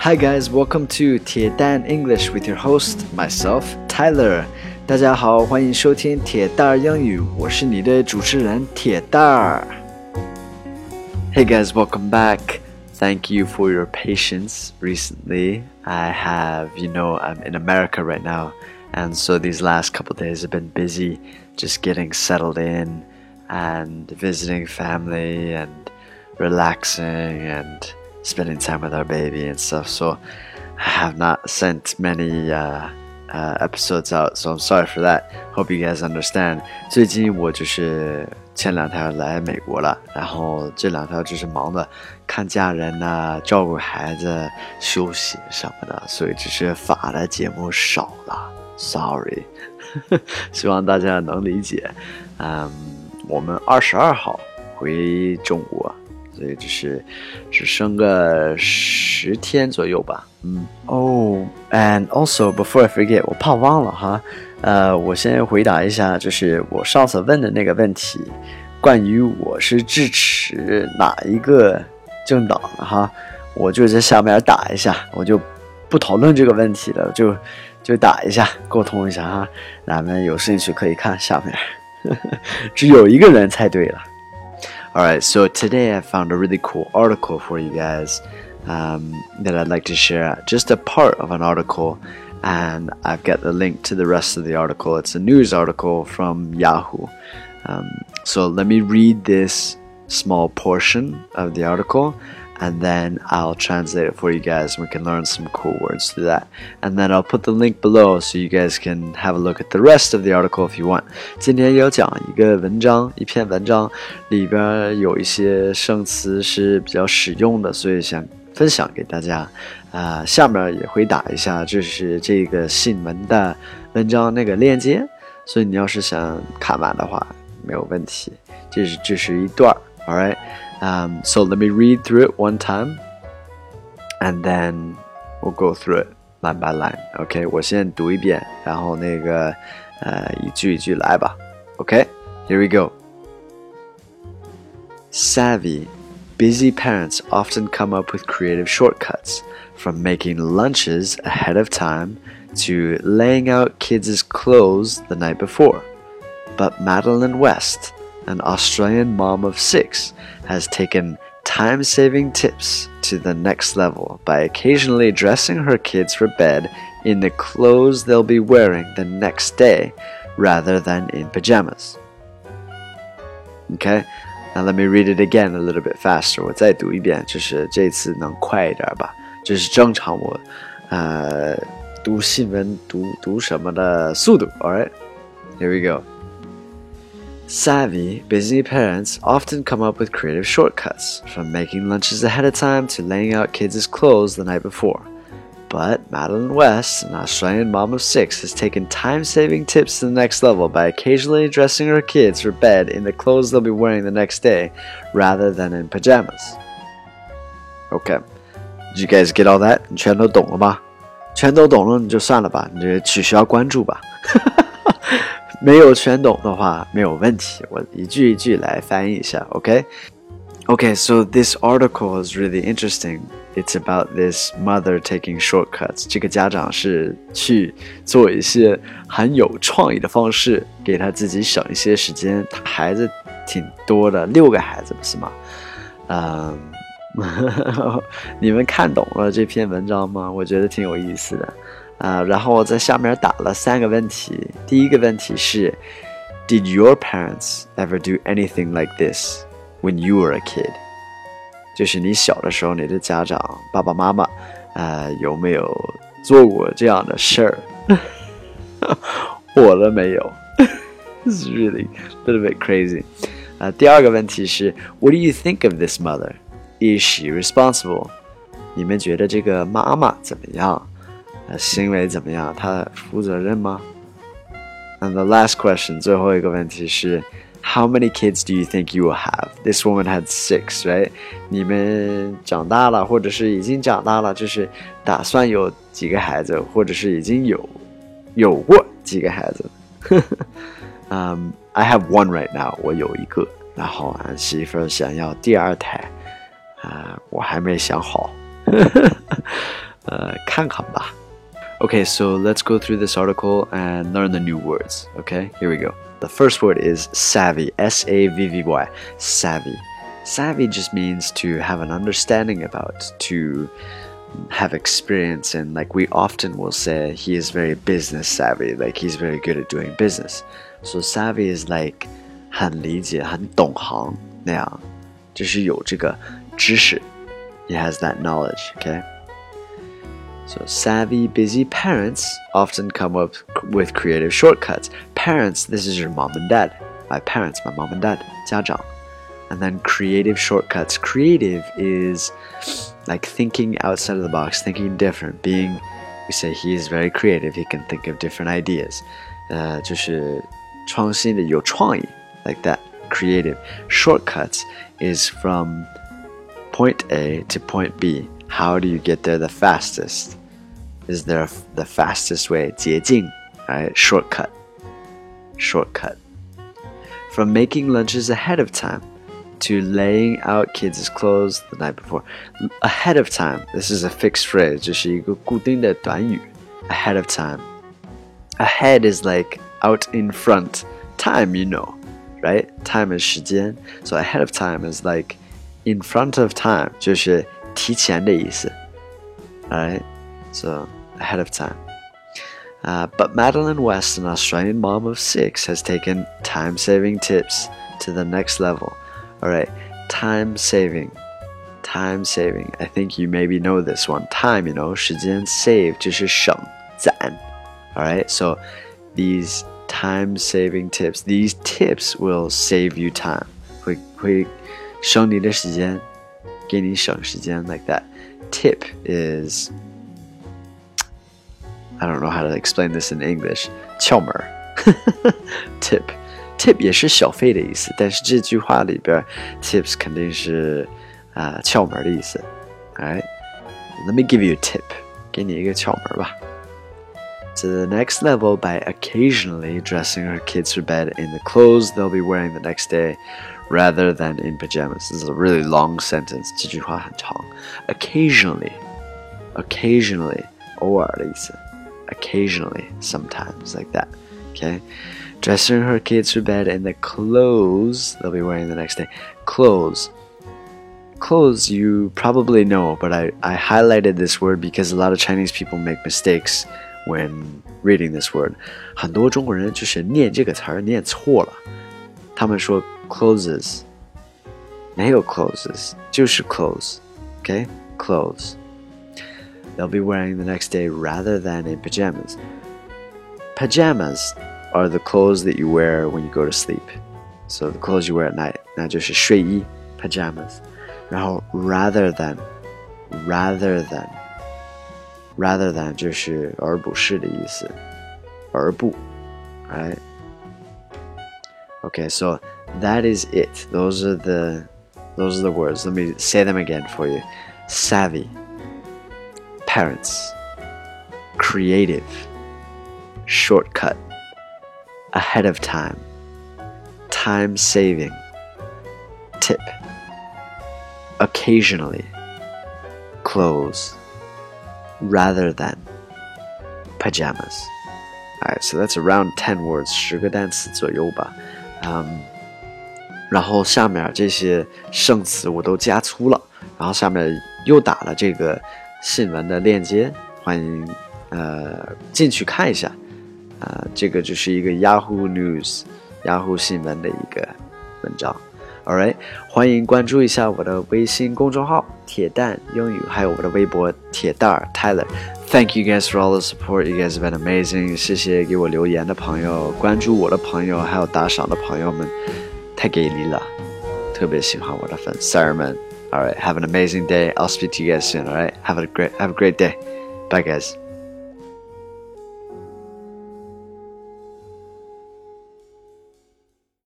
Hi guys, welcome to 铁蛋 English with your host myself Tyler. 大家好，欢迎收听铁蛋儿英语，我是你的主持人铁蛋儿。Hey guys, welcome back. Thank you for your patience recently. I have, you know, I'm in America right now, and so these last couple days have been busy just getting settled in and visiting family and relaxing and spending time with our baby and stuff. So I have not sent many uh, uh, episodes out, so I'm sorry for that. Hope you guys understand. 最近我就是前两天来美国了，然后这两天就是忙的看家人呐、照顾孩子、休息什么的，所以只是发的节目少了，sorry，希望大家能理解。嗯，我们二十二号回中国。所以就是只剩个十天左右吧。嗯，Oh, and also before I forget，我怕忘了哈。呃，我先回答一下，就是我上次问的那个问题，关于我是支持哪一个政党的哈，我就在下面打一下，我就不讨论这个问题了，就就打一下，沟通一下哈。咱们有兴趣可以看下面，只有一个人猜对了。Alright, so today I found a really cool article for you guys um, that I'd like to share. Just a part of an article, and I've got the link to the rest of the article. It's a news article from Yahoo. Um, so let me read this small portion of the article and then I'll translate it for you guys and we can learn some cool words through that. And then I'll put the link below so you guys can have a look at the rest of the article if you want. 今天要讲一个文章，一篇文章里边有一些生词是比较实用的，所以想分享给大家。啊、呃，下面也会打一下，就是这个新闻的文章那个链接，所以你要是想看完的话，没有问题。这是这是一段 All right. Um, so let me read through it one time, and then we'll go through it line by line. okay here we go. Savvy, busy parents often come up with creative shortcuts, from making lunches ahead of time to laying out kids' clothes the night before. But Madeleine West an Australian mom of six, has taken time saving tips to the next level by occasionally dressing her kids for bed in the clothes they'll be wearing the next day rather than in pajamas. Okay, now let me read it again a little bit faster. 我再读一遍，就是这次能快一点吧，这是正常我呃读新闻读读什么的速度。All right, here we go. Savvy, busy parents often come up with creative shortcuts, from making lunches ahead of time to laying out kids' clothes the night before. But Madeleine West, an Australian mom of six, has taken time saving tips to the next level by occasionally dressing her kids for bed in the clothes they'll be wearing the next day rather than in pajamas. Okay. Did you guys get all that? 你全都懂了吗？全都懂了你就算了吧，你取消关注吧。没有全懂的话没有问题，我一句一句来翻译一下 OK，OK，so this article is really interesting. It's about this mother taking shortcuts. 这个家长是去做一些很有创意的方式，给他自己省一些时间。他孩子挺多的，六个孩子不是吗？嗯，你们看懂了这篇文章吗？我觉得挺有意思的。啊，然后我在下面打了三个问题。第一个问题是，Did your parents ever do anything like this when you were a kid？就是你小的时候，你的家长爸爸妈妈，呃，有没有做过这样的事儿？我的没有。This is really a little bit crazy。啊，第二个问题是，What do you think of this mother? Is she responsible？你们觉得这个妈妈怎么样？ 行为怎么样？他负责任吗？And the last question，最后一个问题是，How many kids do you think you will have? This woman had six, right? 你们长大了，或者是已经长大了，就是打算有几个孩子，或者是已经有有过几个孩子。um, I have one right now，我有一个，然后俺媳妇想要第二胎，啊、uh,，我还没想好。 呃，看看吧。 Okay, so let's go through this article and learn the new words. Okay, here we go. The first word is savvy. S A V V Y. Savvy. Savvy just means to have an understanding about, to have experience and like we often will say he is very business savvy like he's very good at doing business so savvy is like 很理解很懂行那样就是有这个知识 he has that knowledge okay so savvy busy parents often come up with creative shortcuts parents this is your mom and dad my parents my mom and dad 家长 and then creative shortcuts creative is like thinking outside of the box, thinking different, being we say he is very creative, he can think of different ideas. Uh, like that. Creative. Shortcuts is from point A to point B. How do you get there the fastest? Is there the fastest way? 捷径, right? Shortcut. Shortcut. From making lunches ahead of time to laying out kids' clothes the night before. Ahead of time, this is a fixed phrase, Ahead of time. Ahead is like out in front. Time, you know, right? Time is 时间. So ahead of time is like in front of time, 提前的意思。Alright, so ahead of time. Uh, but Madeleine West, an Australian mom of six, has taken time saving tips to the next level. Alright, time saving. Time saving. I think you maybe know this one. Time, you know, 时间 save 就是省攒. Alright, so these time saving tips, these tips will save you time. 会会省你的时间。给你省时间 like that. Tip is I don't know how to explain this in English. 窍门 tip tip 也是小费的意思，但是这句话里边 tips 肯定是啊、呃、窍门的意思。Alright, let me give you a tip，给你一个窍门吧。To the next level by occasionally dressing her kids for bed in the clothes they'll be wearing the next day rather than in pajamas. This is a really long sentence. 这句话很长。Occasionally, occasionally, 偶尔的意思。Occasionally, sometimes, like that. Okay dressing her kids for bed in the clothes they'll be wearing the next day. Clothes. Clothes you probably know, but I, I highlighted this word because a lot of Chinese people make mistakes when reading this word. 很多中国人就是念这个词儿念错了，他们说 closes，没有 closes，就是 clothes，OK clothes. They'll be wearing the next day rather than in pajamas. Pajamas are the clothes that you wear when you go to sleep. So the clothes you wear at night, 那就是睡衣 pajamas. 然后 rather than rather than rather than 就是而不是的意思，而不，right? Okay, so that is it. Those are the those are the words. Let me say them again for you. Savvy, parents, creative, shortcut ahead of time, time saving, tip, occasionally, clothes, rather than, pajamas. Alright, so that's around ten words，十个单词左右吧。嗯， 然后下面这些生词我都加粗了，然后下面又打了这个新闻的链接，欢迎呃进去看一下。啊，这个就是一个 Yahoo News、Yahoo 新闻的一个文章。All right，欢迎关注一下我的微信公众号“铁蛋英语”，还有我的微博“铁蛋 Tyler”。Thank you guys for all the support. You guys have been amazing. 谢谢给我留言的朋友、关注我的朋友，还有打赏的朋友们，太给力了！特别喜欢我的粉丝们。All right, have an amazing day. I'll speak to you guys soon. All right, have a great have a great day. Bye, guys.